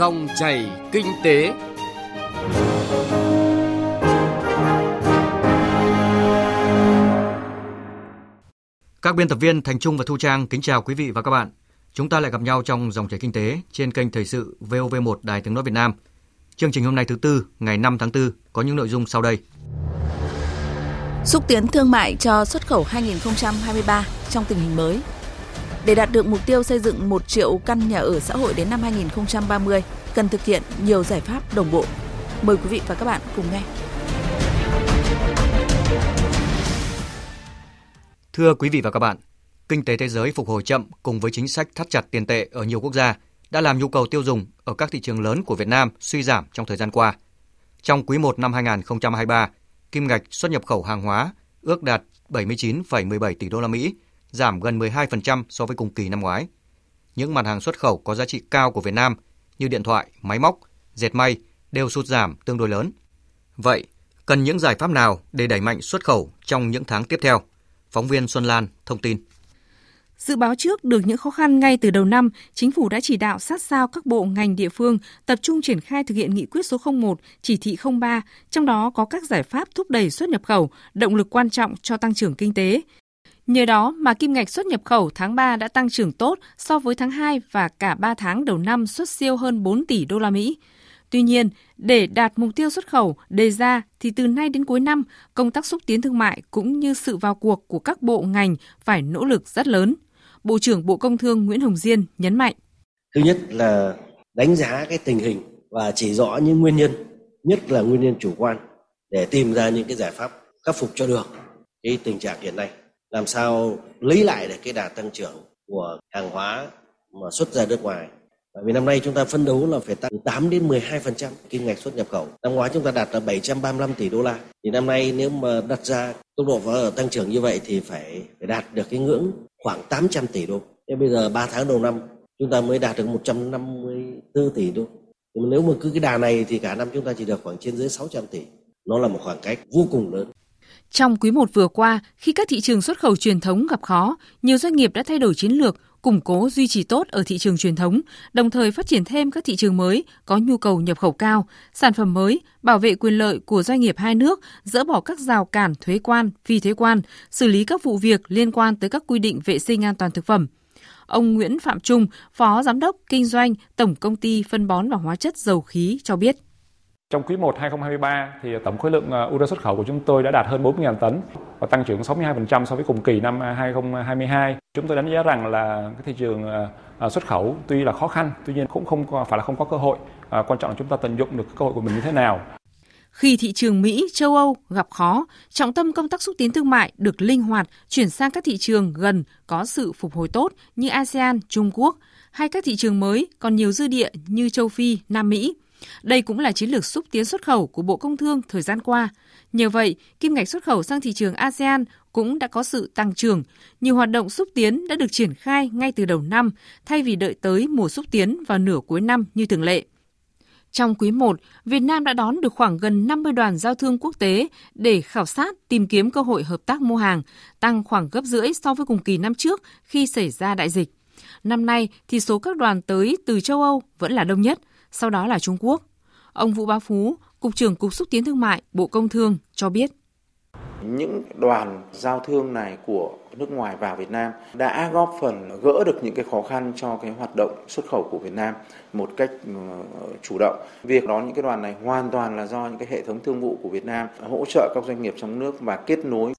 Dòng chảy kinh tế. Các biên tập viên Thành Trung và Thu Trang kính chào quý vị và các bạn. Chúng ta lại gặp nhau trong dòng chảy kinh tế trên kênh Thời sự VOV1 Đài Tiếng nói Việt Nam. Chương trình hôm nay thứ tư, ngày 5 tháng 4 có những nội dung sau đây. Xúc tiến thương mại cho xuất khẩu 2023 trong tình hình mới. Để đạt được mục tiêu xây dựng 1 triệu căn nhà ở xã hội đến năm 2030, cần thực hiện nhiều giải pháp đồng bộ. Mời quý vị và các bạn cùng nghe. Thưa quý vị và các bạn, kinh tế thế giới phục hồi chậm cùng với chính sách thắt chặt tiền tệ ở nhiều quốc gia đã làm nhu cầu tiêu dùng ở các thị trường lớn của Việt Nam suy giảm trong thời gian qua. Trong quý 1 năm 2023, kim ngạch xuất nhập khẩu hàng hóa ước đạt 79,17 tỷ đô la Mỹ, giảm gần 12% so với cùng kỳ năm ngoái. Những mặt hàng xuất khẩu có giá trị cao của Việt Nam như điện thoại, máy móc, dệt may đều sụt giảm tương đối lớn. Vậy, cần những giải pháp nào để đẩy mạnh xuất khẩu trong những tháng tiếp theo? Phóng viên Xuân Lan thông tin. Dự báo trước được những khó khăn ngay từ đầu năm, chính phủ đã chỉ đạo sát sao các bộ ngành địa phương tập trung triển khai thực hiện nghị quyết số 01, chỉ thị 03, trong đó có các giải pháp thúc đẩy xuất nhập khẩu, động lực quan trọng cho tăng trưởng kinh tế. Nhờ đó mà kim ngạch xuất nhập khẩu tháng 3 đã tăng trưởng tốt so với tháng 2 và cả 3 tháng đầu năm xuất siêu hơn 4 tỷ đô la Mỹ. Tuy nhiên, để đạt mục tiêu xuất khẩu đề ra thì từ nay đến cuối năm, công tác xúc tiến thương mại cũng như sự vào cuộc của các bộ ngành phải nỗ lực rất lớn. Bộ trưởng Bộ Công Thương Nguyễn Hồng Diên nhấn mạnh. Thứ nhất là đánh giá cái tình hình và chỉ rõ những nguyên nhân, nhất là nguyên nhân chủ quan để tìm ra những cái giải pháp khắc phục cho được cái tình trạng hiện nay. Làm sao lấy lại được cái đà tăng trưởng của hàng hóa mà xuất ra nước ngoài bởi vì năm nay chúng ta phân đấu là phải tăng 8 đến 12% kim ngạch xuất nhập khẩu. Năm ngoái chúng ta đạt là 735 tỷ đô la. Thì năm nay nếu mà đặt ra tốc độ và tăng trưởng như vậy thì phải, phải đạt được cái ngưỡng khoảng 800 tỷ đô. Thế bây giờ 3 tháng đầu năm chúng ta mới đạt được 154 tỷ đô. Nhưng mà nếu mà cứ cái đà này thì cả năm chúng ta chỉ được khoảng trên dưới 600 tỷ. Nó là một khoảng cách vô cùng lớn. Trong quý 1 vừa qua, khi các thị trường xuất khẩu truyền thống gặp khó, nhiều doanh nghiệp đã thay đổi chiến lược, củng cố duy trì tốt ở thị trường truyền thống, đồng thời phát triển thêm các thị trường mới có nhu cầu nhập khẩu cao, sản phẩm mới, bảo vệ quyền lợi của doanh nghiệp hai nước, dỡ bỏ các rào cản thuế quan, phi thuế quan, xử lý các vụ việc liên quan tới các quy định vệ sinh an toàn thực phẩm. Ông Nguyễn Phạm Trung, Phó Giám đốc Kinh doanh Tổng Công ty Phân bón và Hóa chất Dầu khí cho biết. Trong quý 1 2023 thì tổng khối lượng ờ, ura xuất khẩu của chúng tôi đã đạt hơn 40.000 tấn và tăng trưởng 62% so với cùng kỳ năm ờ, 2022. Chúng tôi đánh giá rằng là cái thị trường ờ, xuất khẩu tuy là khó khăn, tuy nhiên cũng không phải là không có cơ hội. Quan trọng là chúng ta tận dụng được cơ hội của mình như thế nào. Khi thị trường Mỹ, châu Âu gặp khó, trọng tâm công tác xúc tiến thương mại được linh hoạt chuyển sang các thị trường gần có sự phục hồi tốt như ASEAN, Trung Quốc hay các thị trường mới còn nhiều dư địa như châu Phi, Nam Mỹ – đây cũng là chiến lược xúc tiến xuất khẩu của Bộ Công Thương thời gian qua. Nhờ vậy, kim ngạch xuất khẩu sang thị trường ASEAN cũng đã có sự tăng trưởng. Nhiều hoạt động xúc tiến đã được triển khai ngay từ đầu năm, thay vì đợi tới mùa xúc tiến vào nửa cuối năm như thường lệ. Trong quý 1, Việt Nam đã đón được khoảng gần 50 đoàn giao thương quốc tế để khảo sát tìm kiếm cơ hội hợp tác mua hàng, tăng khoảng gấp rưỡi so với cùng kỳ năm trước khi xảy ra đại dịch. Năm nay thì số các đoàn tới từ châu Âu vẫn là đông nhất, sau đó là Trung Quốc. Ông Vũ Bá Phú, Cục trưởng Cục Xúc tiến Thương mại, Bộ Công Thương cho biết. Những đoàn giao thương này của nước ngoài vào Việt Nam đã góp phần gỡ được những cái khó khăn cho cái hoạt động xuất khẩu của Việt Nam một cách ờ, chủ động. Việc đón những cái đoàn này hoàn toàn là do những cái hệ thống thương vụ của Việt Nam hỗ trợ các doanh nghiệp trong nước và kết nối.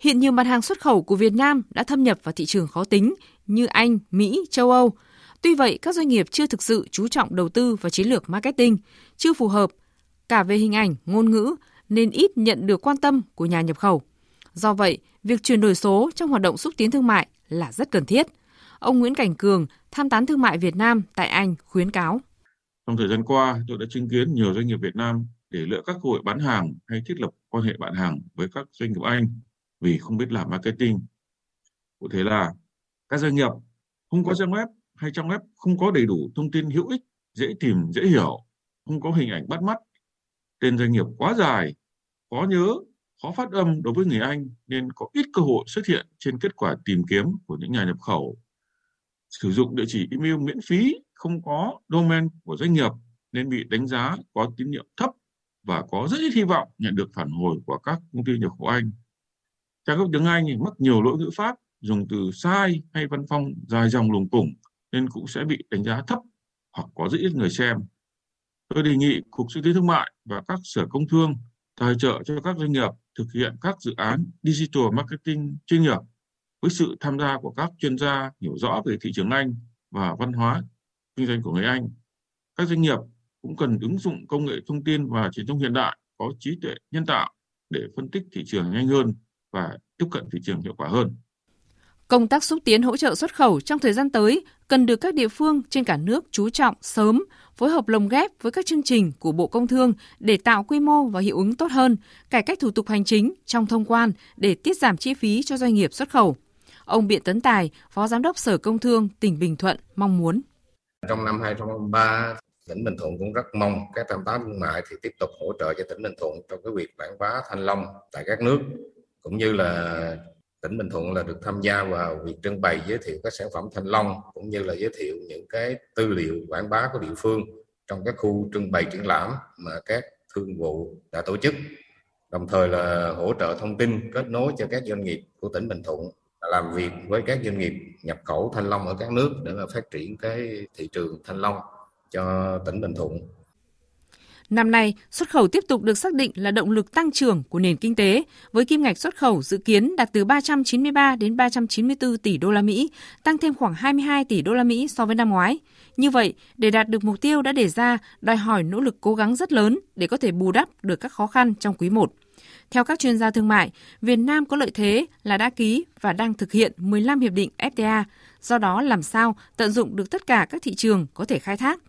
Hiện nhiều mặt hàng xuất khẩu của Việt Nam đã thâm nhập vào thị trường khó tính như Anh, Mỹ, châu Âu – Tuy vậy, các doanh nghiệp chưa thực sự chú trọng đầu tư vào chiến lược marketing, chưa phù hợp cả về hình ảnh, ngôn ngữ nên ít nhận được quan tâm của nhà nhập khẩu. Do vậy, việc chuyển đổi số trong hoạt động xúc tiến thương mại là rất cần thiết. Ông Nguyễn Cảnh Cường, tham tán thương mại Việt Nam tại Anh khuyến cáo. Trong thời gian qua, tôi đã chứng kiến nhiều doanh nghiệp Việt Nam để lựa các cơ hội bán hàng hay thiết lập quan hệ bạn hàng với các doanh nghiệp Anh vì không biết làm marketing. Cụ thể là các doanh nghiệp không có trang web hay trang web không có đầy đủ thông tin hữu ích, dễ tìm, dễ hiểu, không có hình ảnh bắt mắt. Tên doanh nghiệp quá dài, khó nhớ, khó phát âm đối với người Anh nên có ít cơ hội xuất hiện trên kết quả tìm kiếm của những nhà nhập khẩu. Sử dụng địa chỉ email miễn phí không có domain của doanh nghiệp nên bị đánh giá có tín nhiệm thấp và có rất ít hy vọng nhận được phản hồi của các công ty nhập khẩu Anh. Trang web tiếng Anh mắc nhiều lỗi ngữ pháp, dùng từ sai hay văn phong dài dòng lùng củng nên cũng sẽ bị đánh giá thấp hoặc có rất ít người xem. Tôi đề nghị Cục Xúc tiến Thương mại và các sở công thương tài trợ cho các doanh nghiệp thực hiện các dự án digital marketing chuyên nghiệp với sự tham gia của các chuyên gia hiểu rõ về thị trường Anh và văn hóa kinh doanh của người Anh. Các doanh nghiệp cũng cần ứng dụng công nghệ thông tin và truyền thông hiện đại có trí tuệ nhân tạo để phân tích thị trường nhanh hơn và tiếp cận thị trường hiệu quả hơn. Công tác xúc tiến hỗ trợ xuất khẩu trong thời gian tới cần được các địa phương trên cả nước chú trọng sớm, phối hợp lồng ghép với các chương trình của Bộ Công Thương để tạo quy mô và hiệu ứng tốt hơn, cải cách thủ tục hành chính trong thông quan để tiết giảm chi phí cho doanh nghiệp xuất khẩu. Ông Biện Tấn Tài, Phó Giám đốc Sở Công Thương tỉnh Bình Thuận mong muốn. Trong năm 2023, tỉnh Bình Thuận cũng rất mong các tham tán thương mại thì tiếp tục hỗ trợ cho tỉnh Bình Thuận trong cái việc quảng bá thanh long tại các nước cũng như là tỉnh Bình Thuận là được tham gia vào việc trưng bày, giới thiệu các sản phẩm thanh long, cũng như là giới thiệu những cái tư liệu quảng bá của địa phương trong các khu trưng bày triển lãm mà các thương vụ đã tổ chức đồng thời là hỗ trợ thông tin kết nối cho các doanh nghiệp của tỉnh Bình Thuận làm việc với các doanh nghiệp nhập khẩu thanh long ở các nước để mà phát triển cái thị trường thanh long cho tỉnh Bình Thuận. Năm nay, xuất khẩu tiếp tục được xác định là động lực tăng trưởng của nền kinh tế, với kim ngạch xuất khẩu dự kiến đạt từ 393 đến 394 tỷ đô la Mỹ, tăng thêm khoảng 22 tỷ đô la Mỹ so với năm ngoái. Như vậy, để đạt được mục tiêu đã đề ra, đòi hỏi nỗ lực cố gắng rất lớn để có thể bù đắp được các khó khăn trong quý 1. Theo các chuyên gia thương mại, Việt Nam có lợi thế là đã ký và đang thực hiện 15 hiệp định FTA, do đó làm sao tận dụng được tất cả các thị trường có thể khai thác.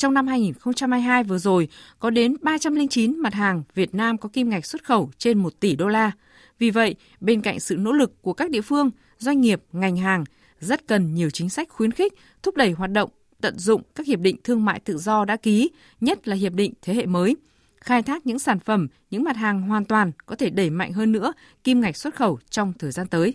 Trong năm 2022 vừa rồi, có đến 309 mặt hàng Việt Nam có kim ngạch xuất khẩu trên 1 tỷ đô la. Vì vậy, bên cạnh sự nỗ lực của các địa phương, doanh nghiệp, ngành hàng, rất cần nhiều chính sách khuyến khích, thúc đẩy hoạt động, tận dụng các hiệp định thương mại tự do đã ký, nhất là hiệp định thế hệ mới – khai thác những sản phẩm, những mặt hàng hoàn toàn có thể đẩy mạnh hơn nữa kim ngạch xuất khẩu trong thời gian tới.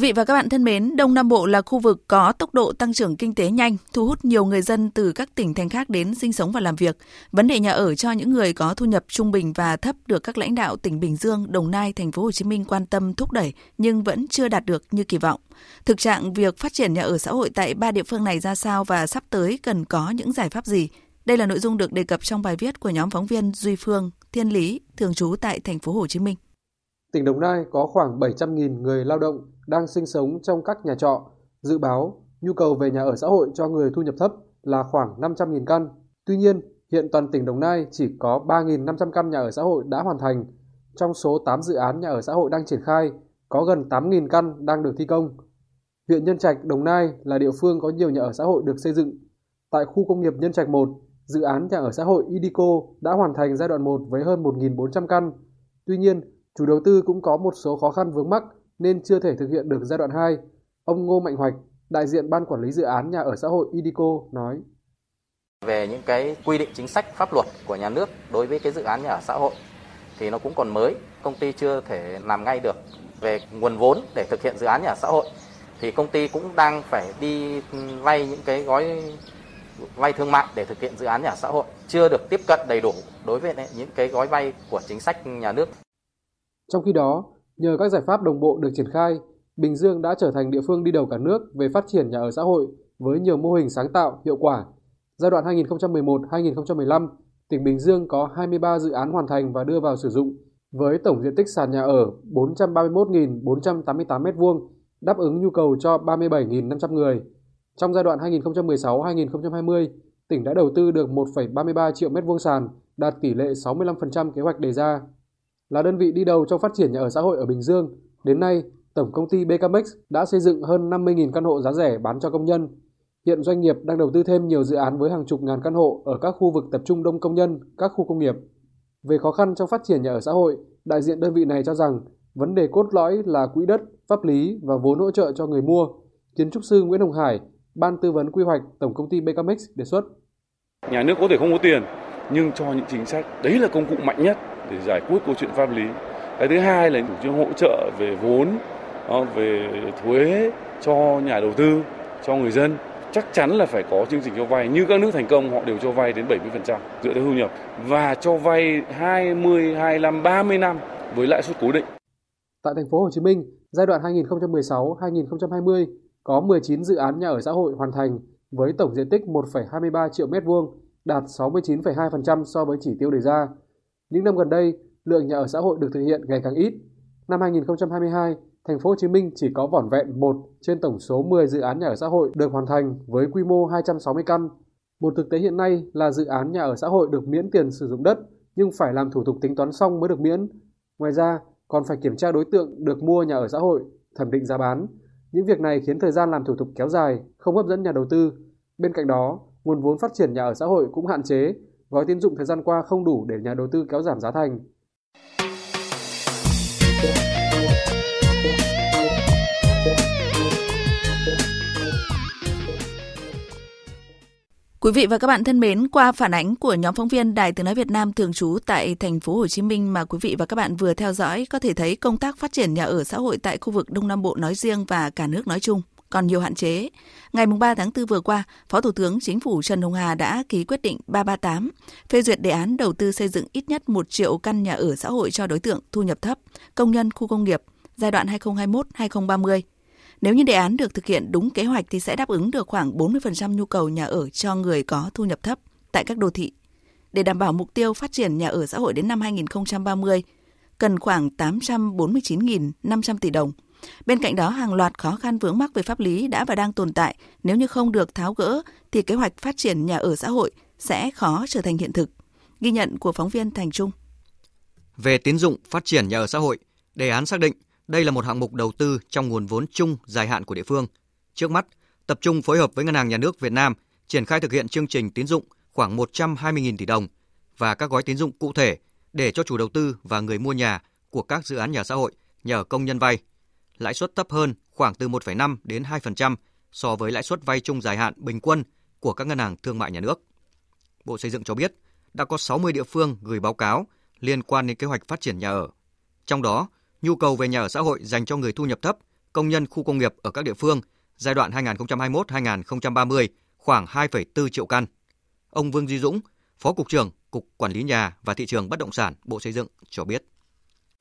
Vị và các bạn thân mến, Đông Nam Bộ là khu vực có tốc độ tăng trưởng kinh tế nhanh, thu hút nhiều người dân từ các tỉnh thành khác đến sinh sống và làm việc. Vấn đề nhà ở cho những người có thu nhập trung bình và thấp được các lãnh đạo tỉnh Bình Dương, Đồng Nai, thành phố Hồ Chí Minh quan tâm thúc đẩy nhưng vẫn chưa đạt được như kỳ vọng. Thực trạng việc phát triển nhà ở xã hội tại ba địa phương này ra sao và sắp tới cần có những giải pháp gì? Đây là nội dung được đề cập trong bài viết của nhóm phóng viên Duy Phương, Thiên Lý, thường trú tại thành phố Hồ Chí Minh. Tỉnh Đồng Nai có khoảng 700.000 người lao động đang sinh sống trong các nhà trọ. Dự báo nhu cầu về nhà ở xã hội cho người thu nhập thấp là khoảng 500.000 căn. Tuy nhiên, hiện toàn tỉnh Đồng Nai chỉ có 3.500 căn nhà ở xã hội đã hoàn thành. Trong số 8 dự án nhà ở xã hội đang triển khai, có gần 8.000 căn đang được thi công. Huyện Nhân Trạch, Đồng Nai là địa phương có nhiều nhà ở xã hội được xây dựng. Tại khu công nghiệp Nhân Trạch 1, dự án nhà ở xã hội Idico đã hoàn thành giai đoạn 1 với hơn 1.400 căn. Tuy nhiên, chủ đầu tư cũng có một số khó khăn vướng mắc nên chưa thể thực hiện được giai đoạn 2. Ông Ngô Mạnh Hoạch, đại diện ban quản lý dự án nhà ở xã hội Idico nói. Về những cái quy định chính sách pháp luật của nhà nước đối với cái dự án nhà ở xã hội thì nó cũng còn mới, công ty chưa thể làm ngay được. Về nguồn vốn để thực hiện dự án nhà ở xã hội thì công ty cũng đang phải đi ừ, vay những cái gói vay thương mại để thực hiện dự án nhà ở xã hội chưa được tiếp cận đầy đủ đối với những cái gói vay của chính sách nhà nước. Trong khi đó, Nhờ các giải pháp đồng bộ được triển khai, Bình Dương đã trở thành địa phương đi đầu cả nước về phát triển nhà ở xã hội với nhiều mô hình sáng tạo, hiệu quả. Giai đoạn 2011-2015, tỉnh Bình Dương có 23 dự án hoàn thành và đưa vào sử dụng với tổng diện tích sàn nhà ở 431.488 m2, đáp ứng nhu cầu cho 37.500 người. Trong giai đoạn 2016-2020, tỉnh đã đầu tư được 1,33 triệu m2 sàn, đạt tỷ lệ 65% kế hoạch đề ra là đơn vị đi đầu trong phát triển nhà ở xã hội ở Bình Dương. Đến nay, Tổng công ty BKMX đã xây dựng hơn 50.000 căn hộ giá rẻ bán cho công nhân. Hiện doanh nghiệp đang đầu tư thêm nhiều dự án với hàng chục ngàn căn hộ ở các khu vực tập trung đông công nhân, các khu công nghiệp. Về khó khăn trong phát triển nhà ở xã hội, đại diện đơn vị này cho rằng vấn đề cốt lõi là quỹ đất, pháp lý và vốn hỗ trợ cho người mua. Kiến trúc sư Nguyễn Hồng Hải, Ban tư vấn quy hoạch Tổng công ty BKMX đề xuất. Nhà nước có thể không có tiền, nhưng cho những chính sách, đấy là công cụ mạnh nhất để giải quyết câu chuyện pháp lý. Cái thứ hai là chủ trương hỗ trợ về vốn, ờ, về thuế cho nhà đầu tư, cho người dân chắc chắn là phải có chương trình cho vay như các nước thành công họ đều cho vay đến 70% dựa theo thu nhập và cho vay 20, 25, 30 năm với lãi suất cố định. Tại thành phố Hồ Chí Minh, giai đoạn 2016-2020 có 19 dự án nhà ở xã hội hoàn thành với tổng diện tích 1,23 triệu mét vuông, đạt 69,2% so với chỉ tiêu đề ra. Những năm gần đây, lượng nhà ở xã hội được thực hiện ngày càng ít. Năm 2022, thành phố Hồ Chí Minh chỉ có vỏn vẹn một trên tổng số 10 dự án nhà ở xã hội được hoàn thành với quy mô 260 căn. Một thực tế hiện nay là dự án nhà ở xã hội được miễn tiền sử dụng đất nhưng phải làm thủ tục tính toán xong mới được miễn. Ngoài ra, còn phải kiểm tra đối tượng được mua nhà ở xã hội, thẩm định giá bán. Những việc này khiến thời gian làm thủ tục kéo dài, không hấp dẫn nhà đầu tư. Bên cạnh đó, nguồn vốn phát triển nhà ở xã hội cũng hạn chế, gói tín dụng thời gian qua không đủ để nhà đầu tư kéo giảm giá thành. Quý vị và các bạn thân mến, qua phản ánh của nhóm phóng viên Đài Tiếng nói Việt Nam thường trú tại thành phố Hồ Chí Minh mà quý vị và các bạn vừa theo dõi có thể thấy công tác phát triển nhà ở xã hội tại khu vực Đông Nam Bộ nói riêng và cả nước nói chung còn nhiều hạn chế. Ngày 3 tháng 4 vừa qua, Phó Thủ tướng Chính phủ Trần Hồng Hà đã ký quyết định 338 phê duyệt đề án đầu tư xây dựng ít nhất 1 triệu căn nhà ở xã hội cho đối tượng thu nhập thấp, công nhân khu công nghiệp giai đoạn 2021-2030 nếu như đề án được thực hiện đúng kế hoạch thì sẽ đáp ứng được khoảng 40% nhu cầu nhà ở cho người có thu nhập thấp tại các đô thị. Để đảm bảo mục tiêu phát triển nhà ở xã hội đến năm 2030, cần khoảng 849.500 tỷ đồng. Bên cạnh đó, hàng loạt khó khăn vướng mắc về pháp lý đã và đang tồn tại. Nếu như không được tháo gỡ, thì kế hoạch phát triển nhà ở xã hội sẽ khó trở thành hiện thực. Ghi nhận của phóng viên Thành Trung. Về tín dụng phát triển nhà ở xã hội, đề án xác định đây là một hạng mục đầu tư trong nguồn vốn chung dài hạn của địa phương. Trước mắt, tập trung phối hợp với Ngân hàng Nhà nước Việt Nam triển khai thực hiện chương trình tín dụng khoảng 120.000 tỷ đồng và các gói tín dụng cụ thể để cho chủ đầu tư và người mua nhà của các dự án nhà xã hội nhà ở công nhân vay. Lãi suất thấp hơn khoảng từ 1,5 đến 2% so với lãi suất vay chung dài hạn bình quân của các ngân hàng thương mại nhà nước. Bộ Xây dựng cho biết đã có 60 địa phương gửi báo cáo liên quan đến kế hoạch phát triển nhà ở. Trong đó, nhu cầu về nhà ở xã hội dành cho người thu nhập thấp, công nhân khu công nghiệp ở các địa phương giai đoạn 2021-2030 khoảng 2,4 triệu căn. Ông Vương Duy Dũng, Phó Cục trưởng Cục Quản lý Nhà và Thị trường Bất động sản Bộ Xây dựng cho biết.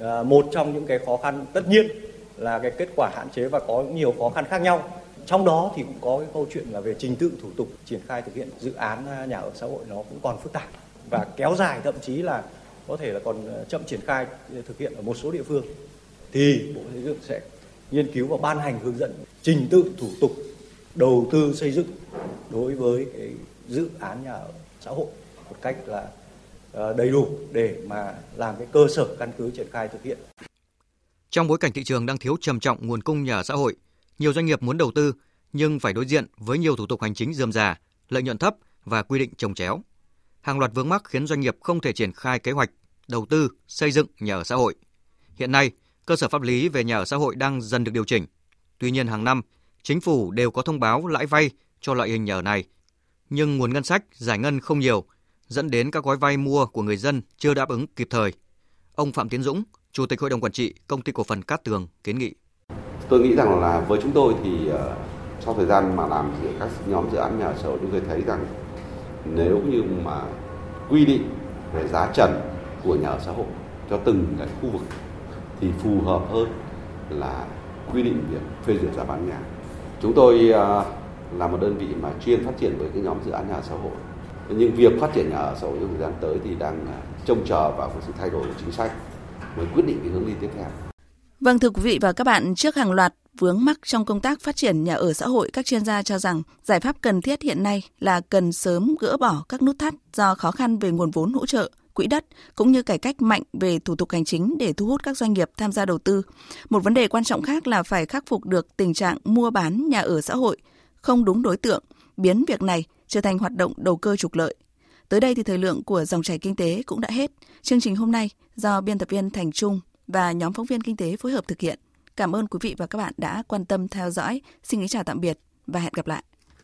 À, một trong những cái khó khăn tất nhiên là cái kết quả hạn chế và có nhiều khó khăn khác nhau. Trong đó thì cũng có cái câu chuyện là về trình tự thủ tục, triển khai thực hiện dự án à, nhà ở xã hội nó cũng còn phức tạp và kéo dài, thậm chí là có thể là còn à, chậm triển khai à, thực hiện ở một số địa phương thì Bộ Xây dựng sẽ nghiên cứu và ban hành hướng dẫn trình tự thủ tục đầu tư xây dựng đối với cái dự án nhà ở xã hội một cách là đầy đủ để mà làm cái cơ sở căn cứ triển khai thực hiện. Trong bối cảnh thị trường đang thiếu trầm trọng nguồn cung nhà ở xã hội, nhiều doanh nghiệp muốn đầu tư nhưng phải đối diện với nhiều thủ tục hành chính dườm già, lợi nhuận thấp và quy định trồng chéo. Hàng loạt vướng mắc khiến doanh nghiệp không thể triển khai kế hoạch đầu tư xây dựng nhà ở xã hội. Hiện nay, cơ sở pháp lý về nhà ở xã hội đang dần được điều chỉnh. Tuy nhiên hàng năm, chính phủ đều có thông báo lãi vay cho loại hình nhà ở này, nhưng nguồn ngân sách giải ngân không nhiều, dẫn đến các gói vay mua của người dân chưa đáp ứng kịp thời. Ông Phạm Tiến Dũng, Chủ tịch Hội đồng Quản trị Công ty Cổ phần Cát Tường kiến nghị. Tôi nghĩ rằng là với chúng tôi thì ờ, sau thời gian mà làm các nhóm dự án nhà ở xã hội, chúng tôi thấy rằng nếu như mà quy định về giá trần của nhà ở xã hội cho từng cái khu vực thì phù hợp hơn là quy định việc phê duyệt giá bán nhà. Chúng tôi ờ, là một đơn vị mà chuyên phát triển với cái nhóm dự án nhà ở xã hội. Nhưng việc phát triển nhà ở xã hội trong thời gian tới thì đang ờ, trông chờ vào sự thay đổi của chính sách mới quyết định cái hướng đi tiếp theo. Vâng thưa quý vị và các bạn, trước hàng loạt vướng mắc trong công tác phát triển nhà ở xã hội, các chuyên gia cho rằng giải pháp cần thiết hiện nay là cần sớm gỡ bỏ các nút thắt do khó khăn về nguồn vốn hỗ trợ, quỹ đất cũng như cải cách mạnh về thủ tục hành chính để thu hút các doanh nghiệp tham gia đầu tư. Một vấn đề quan trọng khác là phải khắc phục được tình trạng mua bán nhà ở xã hội không đúng đối tượng, biến việc này trở thành hoạt động đầu cơ trục lợi. Tới đây thì thời lượng của dòng chảy kinh tế cũng đã hết. Chương trình hôm nay do biên tập viên Thành Trung và nhóm phóng viên kinh tế phối hợp thực hiện. Cảm ơn quý vị và các bạn đã quan tâm theo dõi. Xin kính chào tạm biệt và hẹn gặp lại.